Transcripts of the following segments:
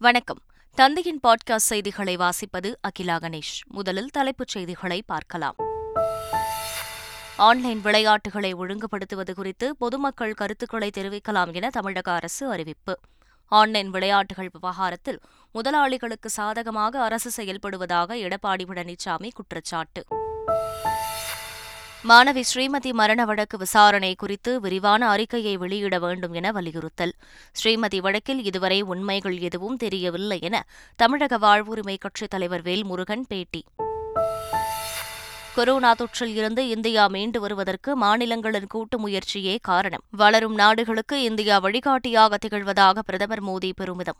வணக்கம். தந்தையின் பாட்காஸ்ட் செய்திகளை வாசிப்பது அகிலா கணேஷ். முதலில் தலைப்புச் செய்திகளை பார்க்கலாம். ஆன்லைன் விளையாட்டுகளை ஒழுங்குபடுத்துவது குறித்து பொதுமக்கள் கருத்துக்களை தெரிவிக்கலாம் என தமிழக அரசு அறிவிப்பு. ஆன்லைன் விளையாட்டுகள் விவகாரத்தில் முதலாளிகளுக்கு சாதகமாக அரசு செயல்படுவதாக எடப்பாடி பழனிசாமி குற்றச்சாட்டு. மாணவி ஸ்ரீமதி மரண வழக்கு விசாரணை குறித்து விரிவான அறிக்கையை வெளியிட வேண்டும் என வலியுறுத்தல். ஸ்ரீமதி வழக்கில் இதுவரை உண்மைகள் எதுவும் தெரியவில்லை என தமிழக வாழ்வுரிமை கட்சித் தலைவர் வேல்முருகன் பேட்டி. கொரோனா தொற்றில் இருந்து இந்தியா மீண்டு வருவதற்கு மாநிலங்களின் கூட்டு முயற்சியே காரணம். வளரும் நாடுகளுக்கு இந்தியா வழிகாட்டியாக திகழ்வதாக பிரதமர் மோடி பெருமிதம்.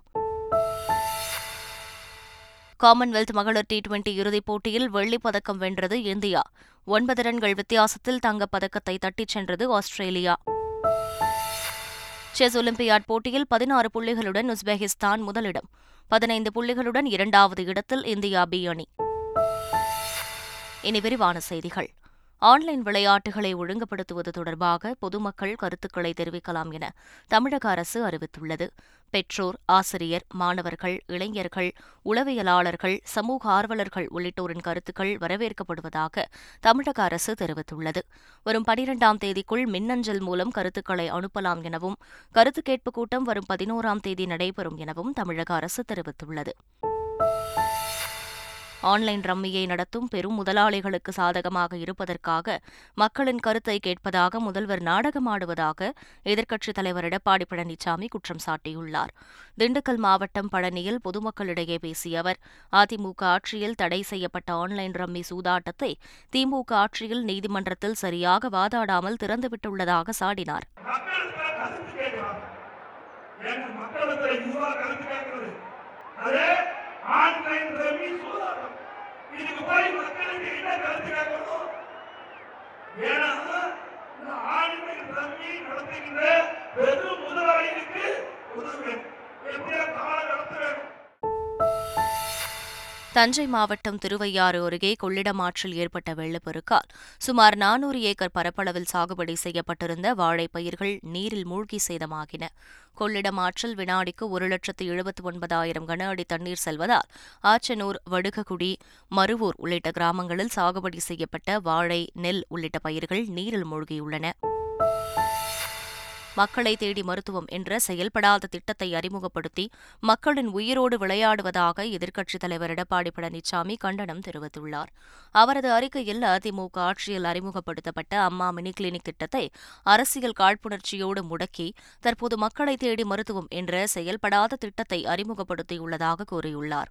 காமன்வெல்த் மகளிர் டி டுவெண்டி இறுதிப் போட்டியில் வெள்ளிப் பதக்கம் வென்றது இந்தியா. ஒன்பது ரன்கள் வித்தியாசத்தில் தங்கப் பதக்கத்தை தட்டிச் சென்றது ஆஸ்திரேலியா. செஸ் ஒலிம்பியாட் போட்டியில் பதினாறு புள்ளிகளுடன் உஸ்பெகிஸ்தான் முதலிடம். பதினைந்து புள்ளிகளுடன் இரண்டாவது இடத்தில் இந்தியா பி அணி. இனி விரிவான செய்திகள். ஆன்லைன் விளையாட்டுகளை ஒழுங்குபடுத்துவது தொடர்பாக பொதுமக்கள் கருத்துக்களை தெரிவிக்கலாம் என தமிழக அரசு அறிவித்துள்ளது. பெற்றோர் ஆசிரியர் மாணவர்கள் இளைஞர்கள் உளவியலாளர்கள் சமூக ஆர்வலர்கள் உள்ளிட்டோரின் கருத்துக்கள் வரவேற்கப்படுவதாக தமிழக அரசு தெரிவித்துள்ளது. வரும் பனிரெண்டாம் தேதிக்குள் மின்னஞ்சல் மூலம் கருத்துக்களை அனுப்பலாம் எனவும் கருத்து கேட்பு கூட்டம் வரும் பதினோராம் தேதி நடைபெறும் எனவும் தமிழக அரசு தெரிவித்துள்ளது. ஆன்லைன் ரம்மியை நடத்தும் பெரும் முதலாளிகளுக்கு சாதகமாக இருப்பதற்காக மக்களின் கருத்தை கேட்பதாக முதல்வர் நாடகமாடுவதாக எதிர்க்கட்சித் தலைவர் எடப்பாடி பழனிசாமி குற்றம் சாட்டியுள்ளார். திண்டுக்கல் மாவட்டம் பழனியில் பொதுமக்களிடையே பேசிய அவர் அதிமுக ஆட்சியில் தடை செய்யப்பட்ட ஆன்லைன் ரம்மி சூதாட்டத்தை திமுக ஆட்சியில் நீதிமன்றத்தில் சரியாக வாதாடாமல் திறந்துவிட்டுள்ளதாக சாடினார். ஆன்லைன் ரவி சூதாட்டம். இதுக்கு போய் மக்களுக்கு என்ன கருத்து கேட்கணும்? ஏன்னா இந்த ஆன்லைன் ரவி நடத்துகின்ற பெரும் முதலாளிகளுக்கு உதவு உதவுவேன். எப்படியா கால நடத்த வேண்டும் தஞ்சை மாவட்டம் திருவையாறு அருகே கொள்ளிடம் ஆற்றில் ஏற்பட்ட வெள்ளப்பெருக்கால் சுமார் நானூறு ஏக்கர் பரப்பளவில் சாகுபடி செய்யப்பட்டிருந்த வாழைப்பயிர்கள் நீரில் மூழ்கி சேதமாகின. கொள்ளிடம் ஆற்றில் வினாடிக்கு ஒரு லட்சத்து எழுபத்து ஒன்பதாயிரம் கன அடி தண்ணீர் செல்வதால் ஆச்சனூர் வடுககுடி மருவூர் உள்ளிட்ட கிராமங்களில் சாகுபடி செய்யப்பட்ட வாழை நெல் உள்ளிட்ட பயிர்கள் நீரில் மூழ்கியுள்ளன. மக்களை தேடி மருத்துவம் என்ற செயல்படாத திட்டத்தை அறிமுகப்படுத்தி மக்களின் உயிரோடு விளையாடுவதாக எதிர்க்கட்சித் தலைவர் எடப்பாடி பழனிசாமி கண்டனம் தெரிவித்துள்ளார். அவரது அறிக்கையில் அதிமுக ஆட்சியில் அறிமுகப்படுத்தப்பட்ட அம்மா மினி கிளினிக் திட்டத்தை அரசியல் காழ்ப்புணர்ச்சியோடு முடக்கி தற்போது மக்களை தேடி மருத்துவம் என்ற செயல்படாத திட்டத்தை அறிமுகப்படுத்தியுள்ளதாக கூறியுள்ளார்.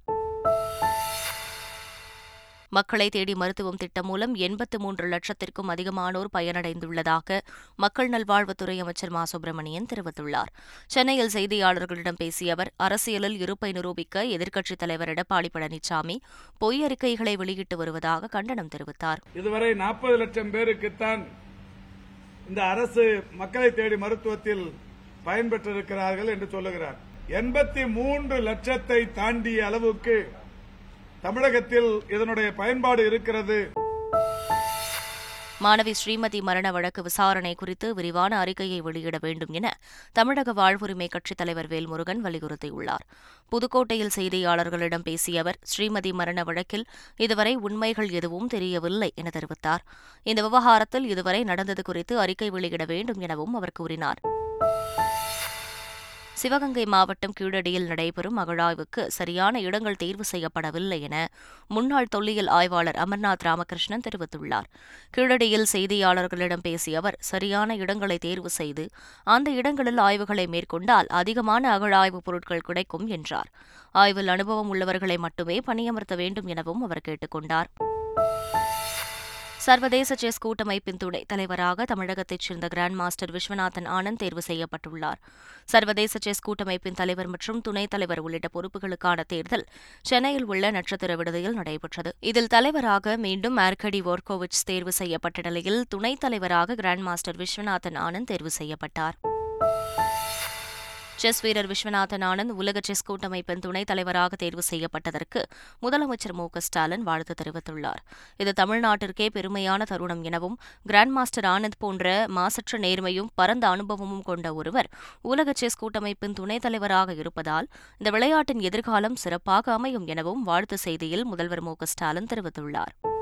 மக்களை தேடி மருத்துவம் திட்டம் மூலம் எண்பத்து மூன்று லட்சத்திற்கும் அதிகமானோர் பயனடைந்துள்ளதாக மக்கள் நல்வாழ்வுத்துறை அமைச்சர் மா. சுப்பிரமணியன் தெரிவித்துள்ளார். சென்னையில் செய்தியாளர்களிடம் பேசிய அவர் அரசியலில் இருப்பை நிரூபிக்க எதிர்க்கட்சித் தலைவர் எடப்பாடி பழனிசாமி பொய் அறிக்கைகளை வெளியிட்டு வருவதாக கண்டனம் தெரிவித்தார். இதுவரை நாற்பது லட்சம் பேருக்குத்தான் இந்த அரசு மக்களை தேடி மருத்துவத்தில் பயன்பெற்றிருக்கிறார்கள் என்று சொல்லுகிறார். எண்பத்தி மூன்று லட்சத்தை தாண்டிய அளவுக்கு தமிழகத்தில் இதனுடைய பயன்பாடு இருக்கிறது. மாணவி ஸ்ரீமதி மரண வழக்கு விசாரணை குறித்து விரிவான அறிக்கையை வெளியிட வேண்டும் என தமிழக வாழ்வுரிமை கட்சித் தலைவர் வேல்முருகன் வலியுறுத்தியுள்ளார். புதுக்கோட்டையில் செய்தியாளர்களிடம் பேசிய அவர் ஸ்ரீமதி மரண வழக்கில் இதுவரை உண்மைகள் எதுவும் தெரியவில்லை என தெரிவித்தார். இந்த விவகாரத்தில் இதுவரை நடந்தது குறித்து அறிக்கை வெளியிட வேண்டும் எனவும் அவர் கூறினார். சிவகங்கை மாவட்டம் கீழடியில் நடைபெறும் அகழாய்வுக்கு சரியான இடங்கள் தேர்வு செய்யப்படவில்லை என முன்னாள் தொல்லியல் ஆய்வாளர் அமர்நாத் ராமகிருஷ்ணன் தெரிவித்துள்ளார். கீழடியில் செய்தியாளர்களிடம் பேசிய அவர் சரியான இடங்களை தேர்வு செய்து அந்த இடங்களில் ஆய்வுகளை மேற்கொண்டால் அதிகமான அகழாய்வுப் பொருட்கள் கிடைக்கும் என்றார். ஆய்வில் அனுபவம் உள்ளவர்களை மட்டுமே பணியமர்த்த வேண்டும் எனவும் அவர் கேட்டுக் கொண்டார். சர்வதேச செஸ் கூட்டமைப்பின் துணைத் தலைவராக தமிழகத்தைச் சேர்ந்த கிராண்ட் மாஸ்டர் விஸ்வநாதன் ஆனந்த் தேர்வு செய்யப்பட்டுள்ளார். சர்வதேச செஸ் கூட்டமைப்பின் தலைவர் மற்றும் துணைத் தலைவர் உள்ளிட்ட பொறுப்புகளுக்கான தேர்தல் சென்னையில் உள்ள நட்சத்திர விடுதியில் நடைபெற்றது. இதில் தலைவராக மீண்டும் ஆர்கடி வோர்கோவிச் தேர்வு செய்யப்பட்ட நிலையில் துணைத் தலைவராக கிராண்ட் மாஸ்டர் விஸ்வநாதன் ஆனந்த் தேர்வு செய்யப்பட்டார். செஸ் வீரர் விஸ்வநாதன் ஆனந்த் உலக செஸ் கூட்டமைப்பின் துணைத் தலைவராக தேர்வு செய்யப்பட்டதற்கு முதலமைச்சர் மு. ஸ்டாலின் வாழ்த்து தெரிவித்துள்ளார். இது தமிழ்நாட்டிற்கே பெருமையான தருணம் எனவும் கிராண்ட் மாஸ்டர் ஆனந்த் போன்ற மாசற்ற நேர்மையும் பரந்த அனுபவமும் கொண்ட ஒருவர் உலக செஸ் கூட்டமைப்பின் துணைத் தலைவராக இருப்பதால் இந்த விளையாட்டின் எதிர்காலம் சிறப்பாக அமையும் எனவும் வாழ்த்து செய்தியில் முதல்வர் மு. ஸ்டாலின் தெரிவித்துள்ளார்.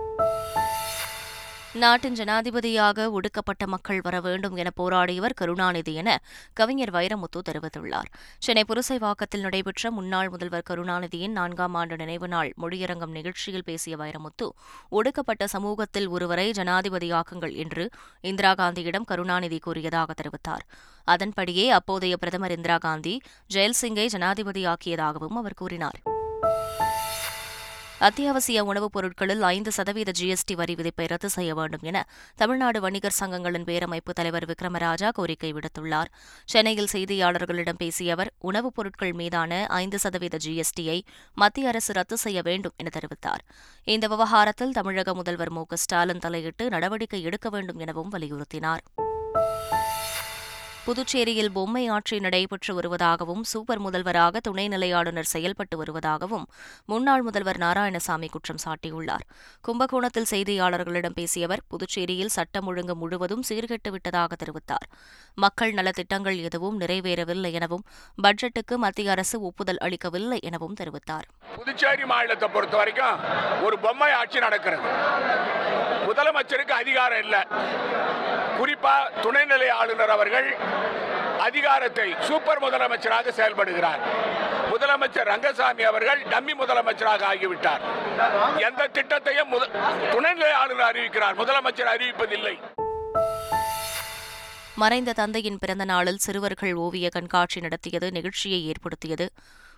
நாட்டின் ஜனாதிபதியாக ஒடுக்கப்பட்ட மக்கள் வர வேண்டும் என போராடியவர் கருணாநிதி என கவிஞர் வைரமுத்து தெரிவித்துள்ளார். சென்னை புரசைவாக்கத்தில் நடைபெற்ற முன்னாள் முதல்வர் கருணாநிதியின் நான்காம் ஆண்டு நினைவு நாள் மொழியரங்கம் நிகழ்ச்சியில் பேசிய வைரமுத்து ஒடுக்கப்பட்ட சமூகத்தில் ஒருவரை ஜனாதிபதியாக்குங்கள் என்று இந்திரா காந்தியிடம் கருணாநிதி கூறியதாக தெரிவித்தார். அதன்படியே அப்போதைய பிரதமர் இந்திரா காந்தி ஜெயல்சிங்கை ஜனாதிபதியாக்கியதாகவும் அவர் கூறினார். அத்தியாவசிய உணவுப் பொருட்களில் ஐந்து சதவீத ஜிஎஸ்டி வரி விதிப்பை ரத்து செய்ய வேண்டும் என தமிழ்நாடு வணிகர் சங்கங்களின் பேரமைப்பு தலைவர் விக்ரமராஜா கோரிக்கை விடுத்துள்ளார். சென்னையில் செய்தியாளர்களிடம் பேசிய அவர் உணவுப் பொருட்கள் மீதான ஐந்து சதவீத ஜிஎஸ்டியை மத்திய அரசு ரத்து செய்ய வேண்டும் என தெரிவித்தார். இந்த விவகாரத்தில் தமிழக முதல்வர் மு க ஸ்டாலின் தலையிட்டு நடவடிக்கை எடுக்க வேண்டும் எனவும் வலியுறுத்தினார். புதுச்சேரியில் பொம்மை ஆட்சி நடைபெற்று வருவதாகவும் சூப்பர் முதல்வராக துணைநிலை ஆளுநர் செயல்பட்டு வருவதாகவும் முன்னாள் முதல்வர் நாராயணசாமி குற்றம் சாட்டியுள்ளார். கும்பகோணத்தில் செய்தியாளர்களிடம் பேசிய அவர் புதுச்சேரியில் சட்டம் ஒழுங்கு முழுவதும் சீர்கெட்டு விட்டதாக தெரிவித்தார். மக்கள் நலத்திட்டங்கள் எதுவும் நிறைவேறவில்லை எனவும் பட்ஜெட்டுக்கு மத்திய அரசு ஒப்புதல் அளிக்கவில்லை எனவும் தெரிவித்தார். புதுச்சேரி மாநிலத்தை பொறுத்த வரைக்கும் ஒரு பொம்மை ஆட்சி நடக்கிறது. முதலமைச்சருக்கு அதிகாரம் இல்லை. குறிப்பா துணைநிலை ஆளுநர் அவர்கள் அதிகாரத்தை சூப்பர் முதலமைச்சராக செயல்படுகிறார். முதலமைச்சர் ரங்கசாமி அவர்கள் டம்மி முதலமைச்சராக ஆகிவிட்டார். எந்த திட்டத்தையும் துணைநிலை ஆளுநர் அறிவிக்கிறார். முதலமைச்சர் அறிவிப்பதில்லை. மறைந்த தந்தையின் பிறந்த நாளில் சிறுவர்கள் ஓவிய கண்காட்சி நடத்தியது நிகழ்ச்சியை ஏற்படுத்தியது.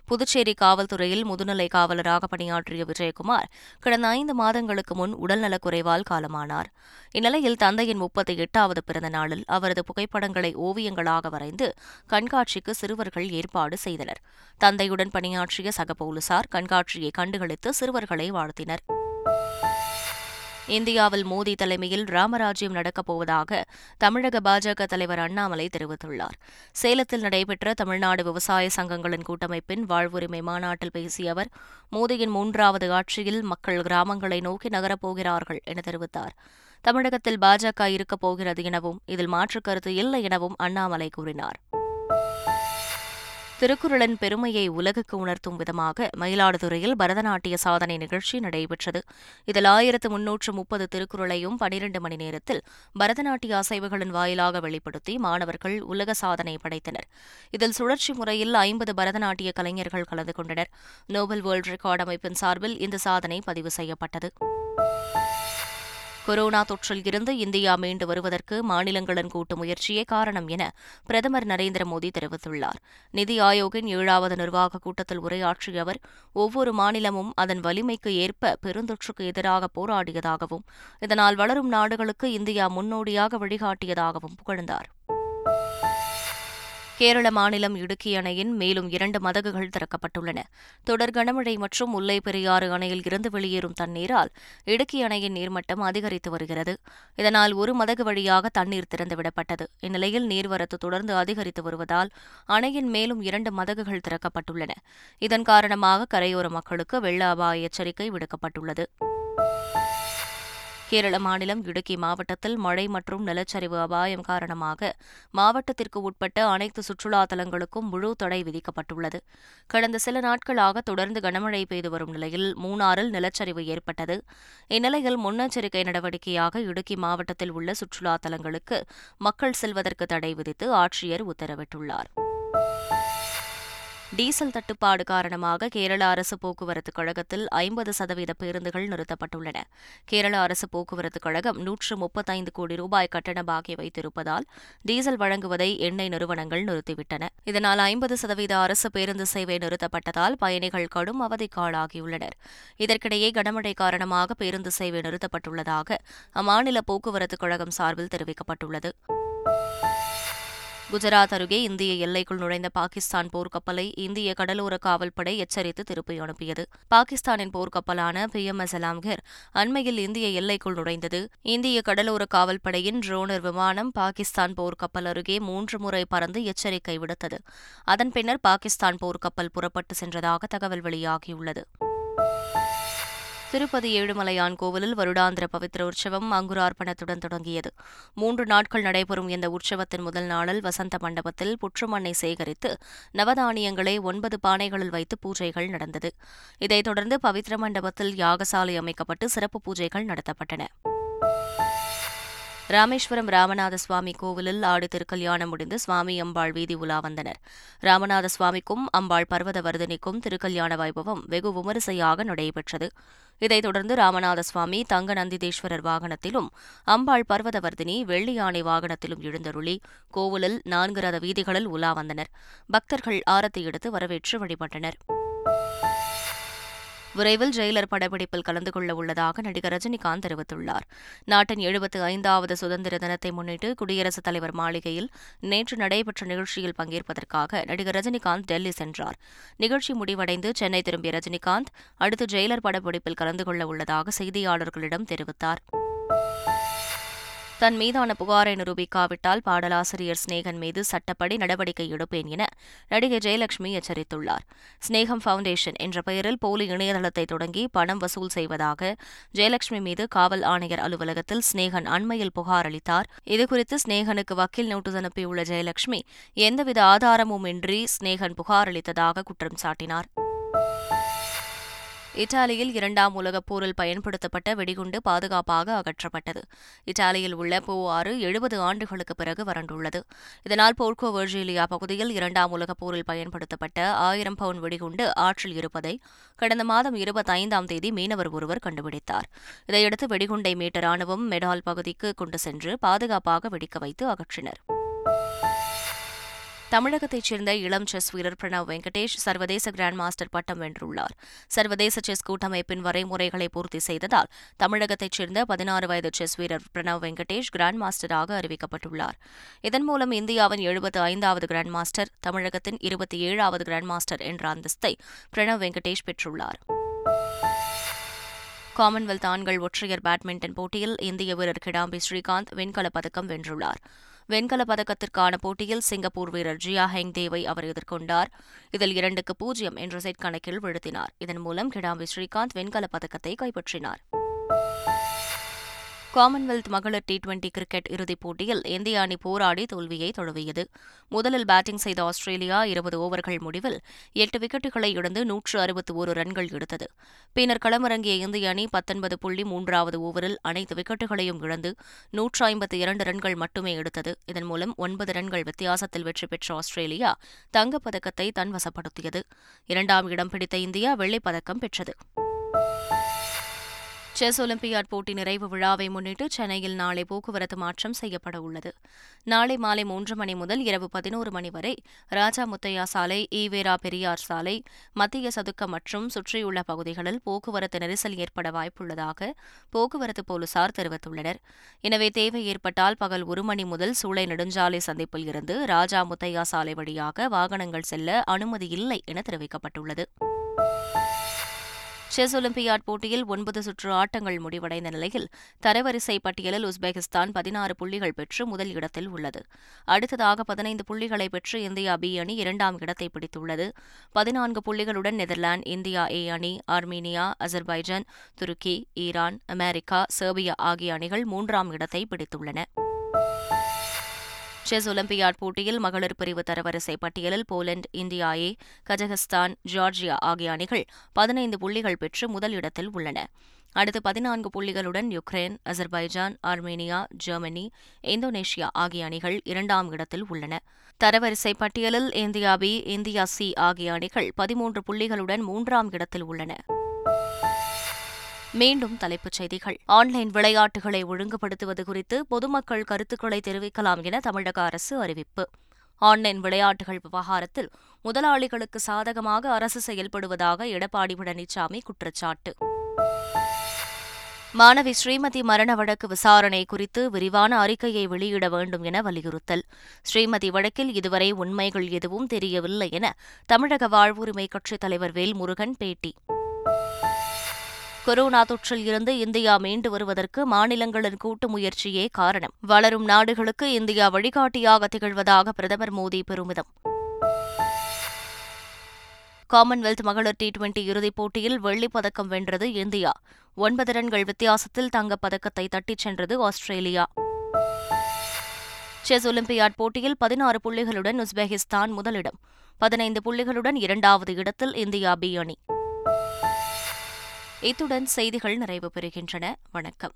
புதுச்சேரி காவல்துறையில் முதுநிலை காவலராக பணியாற்றிய விஜயகுமார் கடந்த ஐந்து மாதங்களுக்கு முன் உடல்நலக்குறைவால் காலமானார். இந்நிலையில் தந்தையின் முப்பத்தி எட்டாவது பிறந்த நாளில் அவரது புகைப்படங்களை ஓவியங்களாக வரைந்து கண்காட்சிக்கு சிறுவர்கள் ஏற்பாடு செய்தனர். தந்தையுடன் பணியாற்றிய சக போலீசார் கண்காட்சியை கண்டுகளித்து சிறுவர்களை வாழ்த்தினர். இந்தியாவில் மோடி தலைமையில் ராமராஜ்யம் நடக்கப்போவதாக தமிழக பாஜக தலைவர் அண்ணாமலை தெரிவித்துள்ளார். சேலத்தில் நடைபெற்ற தமிழ்நாடு விவசாய சங்கங்களின் கூட்டமைப்பின் வாழ்வுரிமை மாநாட்டில் பேசிய அவர் மோடியின் மூன்றாவது ஆட்சியில் மக்கள் கிராமங்களை நோக்கி நகரப்போகிறார்கள் என தெரிவித்தார். தமிழகத்தில் பாஜக இருக்கப் போகிறது எனவும் இதில் மாற்றுக் கருத்து இல்லை எனவும் அண்ணாமலை கூறினார். திருக்குறளின் பெருமையை உலகுக்கு உணர்த்தும் விதமாக மயிலாடுதுறையில் பரதநாட்டிய சாதனை நிகழ்ச்சி நடைபெற்றது. இதில் ஆயிரத்து முன்னூற்று முப்பது திருக்குறளையும் பனிரண்டு மணி நேரத்தில் பரதநாட்டிய அசைவுகளின் வாயிலாக வெளிப்படுத்தி மாணவர்கள் உலக சாதனை படைத்தனர். இதில் சுழற்சி முறையில் ஐம்பது பரதநாட்டிய கலைஞர்கள் கலந்து கொண்டனர். நோபல் வேர்ல்ட் ரெக்கார்ட் அமைப்பின் சார்பில் இந்த சாதனை பதிவு செய்யப்பட்டது. கொரோனா தொற்றில் இருந்து இந்தியா மீண்டு வருவதற்கு மாநிலங்களின் கூட்டு முயற்சியே காரணம் என பிரதமர் நரேந்திர மோடி தெரிவித்துள்ளார். நிதி ஆயோக்கின் ஏழாவது நிர்வாக கூட்டத்தில் உரையாற்றிய அவர் ஒவ்வொரு மாநிலமும் அதன் வலிமைக்கு ஏற்ப பெருந்தொற்றுக்கு எதிராக போராடியதாகவும் இதனால் வளரும் நாடுகளுக்கு இந்தியா முன்னோடியாக வழிகாட்டியதாகவும் புகழ்ந்தார். கேரள மாநிலம் இடுக்கி அணையின் மேலும் இரண்டு மதகுகள் திறக்கப்பட்டுள்ளன. தொடர் கனமழை மற்றும் முல்லை பெரியாறு அணையில் இருந்து வெளியேறும் தண்ணீரால் இடுக்கி அணையின் நீர்மட்டம் அதிகரித்து வருகிறது. இதனால் ஒரு மதகு வழியாக தண்ணீர் திறந்துவிடப்பட்டது. இந்நிலையில் நீர்வரத்து தொடர்ந்து அதிகரித்து வருவதால் அணையின் மேலும் இரண்டு மதகுகள் திறக்கப்பட்டுள்ளன. இதன் காரணமாக கரையோர மக்களுக்கு வெள்ள அபாய எச்சரிக்கை விடுக்கப்பட்டுள்ளது. கேரள மாநிலம் இடுக்கி மாவட்டத்தில் மழை மற்றும் நிலச்சரிவு அபாயம் காரணமாக மாவட்டத்திற்கு உட்பட்ட அனைத்து சுற்றுலா தலங்களுக்கும் முழு தடை விதிக்கப்பட்டுள்ளது. கடந்த சில நாட்களாக தொடர்ந்து கனமழை பெய்து வரும் நிலையில் மூணாறில் நிலச்சரிவு ஏற்பட்டது. இந்நிலையில் முன்னெச்சரிக்கை நடவடிக்கையாக இடுக்கி மாவட்டத்தில் உள்ள சுற்றுலா தலங்களுக்கு மக்கள் செல்வதற்கு தடை விதித்து ஆட்சியர் உத்தரவிட்டுள்ளார். டீசல் தட்டுப்பாடு காரணமாக கேரள அரசு போக்குவரத்து கழகத்தில் ஐம்பது சதவீத பேருந்துகள் நிறுத்தப்பட்டுள்ளன. கேரள அரசு போக்குவரத்து கழகம் நூற்று முப்பத்தைந்து கோடி ரூபாய் கட்டண பாக்கி வைத்திருப்பதால் டீசல் வழங்குவதை எண்ணெய் நிறுவனங்கள் நிறுத்திவிட்டன. இதனால் ஐம்பது சதவீத அரசு பேருந்து சேவை நிறுத்தப்பட்டதால் பயணிகள் கடும் அவதிக்காளாகியுள்ளனர் இதற்கிடையே கனமழை காரணமாக பேருந்து சேவை நிறுத்தப்பட்டுள்ளதாக அம்மாநில போக்குவரத்து கழகம் சார்பில் தெரிவிக்கப்பட்டுள்ளது. குஜராத் அருகே இந்திய எல்லைக்குள் நுழைந்த பாகிஸ்தான் போர்க்கப்பலை இந்திய கடலோர காவல்படை எச்சரித்து திருப்பி அனுப்பியது. பாகிஸ்தானின் போர்க்கப்பலான பி எம் எஸ் அலாம்கர் அண்மையில் இந்திய எல்லைக்குள் நுழைந்தது. இந்திய கடலோர காவல்படையின் ட்ரோனர் விமானம் பாகிஸ்தான் போர்க்கப்பல் அருகே மூன்று முறை பறந்து எச்சரிக்கை விடுத்தது. அதன் பின்னர் பாகிஸ்தான் போர்க்கப்பல் புறப்பட்டு சென்றதாக தகவல் வெளியாகியுள்ளது. திருப்பதி ஏழுமலையான் கோவிலில் வருடாந்திர பவித்திர உற்சவம் அங்குரார்ப்பணத்துடன் தொடங்கியது. மூன்று நாட்கள் நடைபெறும் இந்த உற்சவத்தின் முதல் நாளில் வசந்த மண்டபத்தில் புற்றுமண்ணை சேகரித்து நவதானியங்களை ஒன்பது பானைகளில் வைத்து பூஜைகள் நடந்தது. இதைத் தொடர்ந்து பவித்திர மண்டபத்தில் யாகசாலை அமைக்கப்பட்டு சிறப்பு பூஜைகள் நடத்தப்பட்டன. ராமேஸ்வரம் ராமநாத சுவாமி கோவிலில் ஆடு திருக்கல்யாணம் முடிந்து சுவாமி அம்பாள் வீதி உலா வந்தனர். ராமநாத சுவாமிக்கும் அம்பாள் பர்வத வர்தினிக்கும் திருக்கல்யாண வைபவம் வெகு விமரிசையாக நடைபெற்றது. இதைத் தொடர்ந்து ராமநாத சுவாமி தங்க நந்திதேஸ்வரர் வாகனத்திலும் அம்பாள் பர்வதவர்தினி வெள்ளி யானை வாகனத்திலும் எழுந்தருளி கோவிலில் நான்கு ரத வீதிகளில் உலா வந்தனர். பக்தர்கள் ஆரத்தி எடுத்து வரவேற்று வழிபட்டனர். விரைவில் ஜெயிலர் படப்பிடிப்பில் கலந்து கொள்ள உள்ளதாக நடிகர் ரஜினிகாந்த் தெரிவித்துள்ளார். நாட்டின் எழுபத்து ஐந்தாவது சுதந்திர தினத்தை முன்னிட்டு குடியரசுத் தலைவர் மாளிகையில் நேற்று நடைபெற்ற நிகழ்ச்சியில் பங்கேற்பதற்காக நடிகர் ரஜினிகாந்த் டெல்லி சென்றார். நிகழ்ச்சி முடிவடைந்து சென்னை திரும்பிய ரஜினிகாந்த் அடுத்து ஜெயிலர் படப்பிடிப்பில் கலந்து கொள்ள உள்ளதாக செய்தியாளர்களிடம் தெரிவித்தார். தன் மீதான புகாரை நிரூபிக்காவிட்டால் பாடலாசிரியர் ஸ்நேகன் மீது சட்டப்படி நடவடிக்கை எடுப்பேன் என நடிகை ஜெயலட்சுமி எச்சரித்துள்ளார். ஸ்நேகம் ஃபவுண்டேஷன் என்ற பெயரில் போலி இணையதளத்தை தொடங்கி பணம் வசூல் செய்வதாக ஜெயலட்சுமி மீது காவல் ஆணையர் அலுவலகத்தில் ஸ்நேகன் அண்மையில் புகார் அளித்தார். இதுகுறித்து ஸ்நேகனுக்கு வக்கீல் நோட்டீஸ் அனுப்பியுள்ள ஜெயலட்சுமி எந்தவித ஆதாரமும் இன்றி ஸ்னேகன் புகார் அளித்ததாக குற்றம் சாட்டினார். இத்தாலியில் இரண்டாம் உலகப் போரில் பயன்படுத்தப்பட்ட வெடிகுண்டு பாதுகாப்பாக அகற்றப்பட்டது. இத்தாலியில் உள்ள போ ஆறு எழுபது ஆண்டுகளுக்கு பிறகு வறண்டுள்ளது. இதனால் போர்க்கோ வெர்ஜீலியா பகுதியில் இரண்டாம் உலகப் போரில் பயன்படுத்தப்பட்ட ஆயிரம் பவுன் வெடிகுண்டு ஆற்றில் இருப்பதை கடந்த மாதம் இருபத்தைந்தாம் தேதி மீனவர் ஒருவர் கண்டுபிடித்தார். இதையடுத்து வெடிகுண்டை மீட்ட ராணுவம் மெடால் பகுதிக்கு கொண்டு சென்று பாதுகாப்பாக வெடிக்க வைத்து அகற்றினர். தமிழகத்தைச் சேர்ந்த இளம் செஸ் வீரர் பிரணவ் வெங்கடேஷ் சர்வதேச கிராண்ட் மாஸ்டர் பட்டம் வென்றுள்ளார். சர்வதேச செஸ் கூட்டமைப்பின் வரைமுறைகளை பூர்த்தி செய்ததால் தமிழகத்தைச் சேர்ந்த பதினாறு வயது செஸ் வீரர் பிரணவ் வெங்கடேஷ் கிராண்ட் மாஸ்டராக அறிவிக்கப்பட்டுள்ளார். இதன் மூலம் இந்தியாவின் எழுபத்து ஐந்தாவது கிராண்ட் மாஸ்டர் தமிழகத்தின் இருபத்தி ஏழாவது கிராண்ட் மாஸ்டர் என்ற அந்தஸ்தை பிரணவ் வெங்கடேஷ் பெற்றுள்ளார். காமன்வெல்த் ஆண்கள் ஒற்றையர் பேட்மிண்டன் போட்டியில் இந்திய வீரர் கிடாம்பி ஸ்ரீகாந்த் வெண்கலப் பதக்கம் வென்றுள்ளார். வெண்கலப் பதக்கத்திற்கான போட்டியில் சிங்கப்பூர் வீரர் ஜியா ஹெங் தேவை அவர் எதிர்கொண்டார். இதில் இரண்டுக்கு பூஜ்ஜியம் என்ற செட் கணக்கில் வீழ்த்தினார். இதன் மூலம் கிடாம்பி ஸ்ரீகாந்த் வெண்கலப் பதக்கத்தை கைப்பற்றினார். காமன்வெல்த் மகளிர் டி டுவெண்டி கிரிக்கெட் இறுதிப் போட்டியில் இந்திய அணி போராடி தோல்வியை தழுவியது. முதலில் பேட்டிங் செய்த ஆஸ்திரேலியா இருபது ஓவர்கள் முடிவில் எட்டு விக்கெட்டுகளை இழந்து நூற்று அறுபத்தி ஒரு ரன்கள் எடுத்தது. பின்னர் களமிறங்கிய இந்திய அணி பத்தொன்பது புள்ளி மூன்றாவது ஓவரில் அனைத்து விக்கெட்டுகளையும் இழந்து நூற்று ஐம்பத்தி இரண்டு ரன்கள் மட்டுமே எடுத்தது. இதன் மூலம் ஒன்பது ரன்கள் வித்தியாசத்தில் வெற்றி பெற்ற ஆஸ்திரேலியா தங்கப்பதக்கத்தை தன்வசப்படுத்தியது. இரண்டாம் இடம் பிடித்த இந்தியா வெள்ளிப்பதக்கம் பெற்றது. செஸ் ஒலிம்பியாட் போட்டி நிறைவு விழாவை முன்னிட்டு சென்னையில் நாளை போக்குவரத்து மாற்றம் செய்யப்பட உள்ளது. நாளை மாலை மூன்று மணி முதல் இரவு பதினோரு மணி வரை ராஜா முத்தையா சாலை ஈவேரா பெரியார் சாலை மத்திய சதுக்கம் மற்றும் சுற்றியுள்ள பகுதிகளில் போக்குவரத்து நெரிசல் ஏற்பட வாய்ப்புள்ளதாக போக்குவரத்து போலீசார் தெரிவித்துள்ளனர். எனவே தேவை ஏற்பட்டால் பகல் ஒரு மணி முதல் சூளை நெடுஞ்சாலை சந்திப்பில் இருந்து ராஜா முத்தையா சாலை வழியாக வாகனங்கள் செல்ல அனுமதி இல்லை என தெரிவிக்கப்பட்டுள்ளது. செஸ் ஒலிம்பியாட் போட்டியில் ஒன்பது சுற்று ஆட்டங்கள் முடிவடைந்த நிலையில் தரவரிசை பட்டியலில் உஸ்பெகிஸ்தான் பதினாறு புள்ளிகள் பெற்று முதல் இடத்தில் உள்ளது. அடுத்ததாக பதினைந்து புள்ளிகளை பெற்று இந்தியா பி அணி இரண்டாம் இடத்தை பிடித்துள்ளது. பதினான்கு புள்ளிகளுடன் நெதர்லாந்து இந்தியா ஏ அணி ஆர்மீனியா அசர்பைஜான் துருக்கி ஈரான் அமெரிக்கா செர்பியா ஆகிய அணிகள் மூன்றாம் இடத்தை பிடித்துள்ளன. செஸ் ஒலிம்பியாட் போட்டியில் மகளிர் பிரிவு தரவரிசை பட்டியலில் Poland India A Kazakhstan Georgia ஆகிய அணிகள் பதினைந்து புள்ளிகள் பெற்று முதல் இடத்தில் உள்ளன. அடுத்து பதினான்கு புள்ளிகளுடன் Ukraine Azerbaijan Armenia Germany Indonesia ஆகிய அணிகள் இரண்டாம் இடத்தில் உள்ளன. தரவரிசை பட்டியலில் இந்தியா பி இந்தியா சி ஆகிய அணிகள் பதிமூன்று புள்ளிகளுடன் மூன்றாம் இடத்தில் உள்ளன. மீண்டும் தலைப்புச் செய்திகள். ஆன்லைன் விளையாட்டுகளை ஒழுங்குபடுத்துவது குறித்து பொதுமக்கள் கருத்துக்களை தெரிவிக்கலாம் என தமிழக அரசு அறிவிப்பு. ஆன்லைன் விளையாட்டுகள் விவகாரத்தில் முதலாளிகளுக்கு சாதகமாக அரசு செயல்படுவதாக எடப்பாடி பழனிசாமி குற்றச்சாட்டு. மாணவி ஸ்ரீமதி மரண வழக்கு விசாரணை குறித்து விரிவான அறிக்கையை வெளியிட வேண்டும் என வலியுறுத்தல். ஸ்ரீமதி வழக்கில் இதுவரை உண்மைகள் எதுவும் தெரியவில்லை என தமிழக வாழ்வுரிமை கட்சித் தலைவர் வேல்முருகன் பேட்டி. கொரோனா தொற்றில் இருந்து இந்தியா மீண்டு வருவதற்கு மாநிலங்களின் கூட்டு முயற்சியே காரணம். வளரும் நாடுகளுக்கு இந்தியா வழிகாட்டியாக திகழ்வதாக பிரதமர் மோடி பெருமிதம். காமன்வெல்த் மகளிர் டி டுவெண்டி இறுதிப் போட்டியில் வெள்ளிப் பதக்கம் வென்றது இந்தியா. ஒன்பது ரன்கள் வித்தியாசத்தில் தங்கப் பதக்கத்தை தட்டிச் சென்றது ஆஸ்திரேலியா. செஸ் ஒலிம்பியாட் போட்டியில் பதினாறு புள்ளிகளுடன் உஸ்பெகிஸ்தான் முதலிடம். பதினைந்து புள்ளிகளுடன் இரண்டாவது இடத்தில் இந்தியா பி அணி. இத்துடன் செய்திகள் நிறைவு பெறுகின்றன வணக்கம்.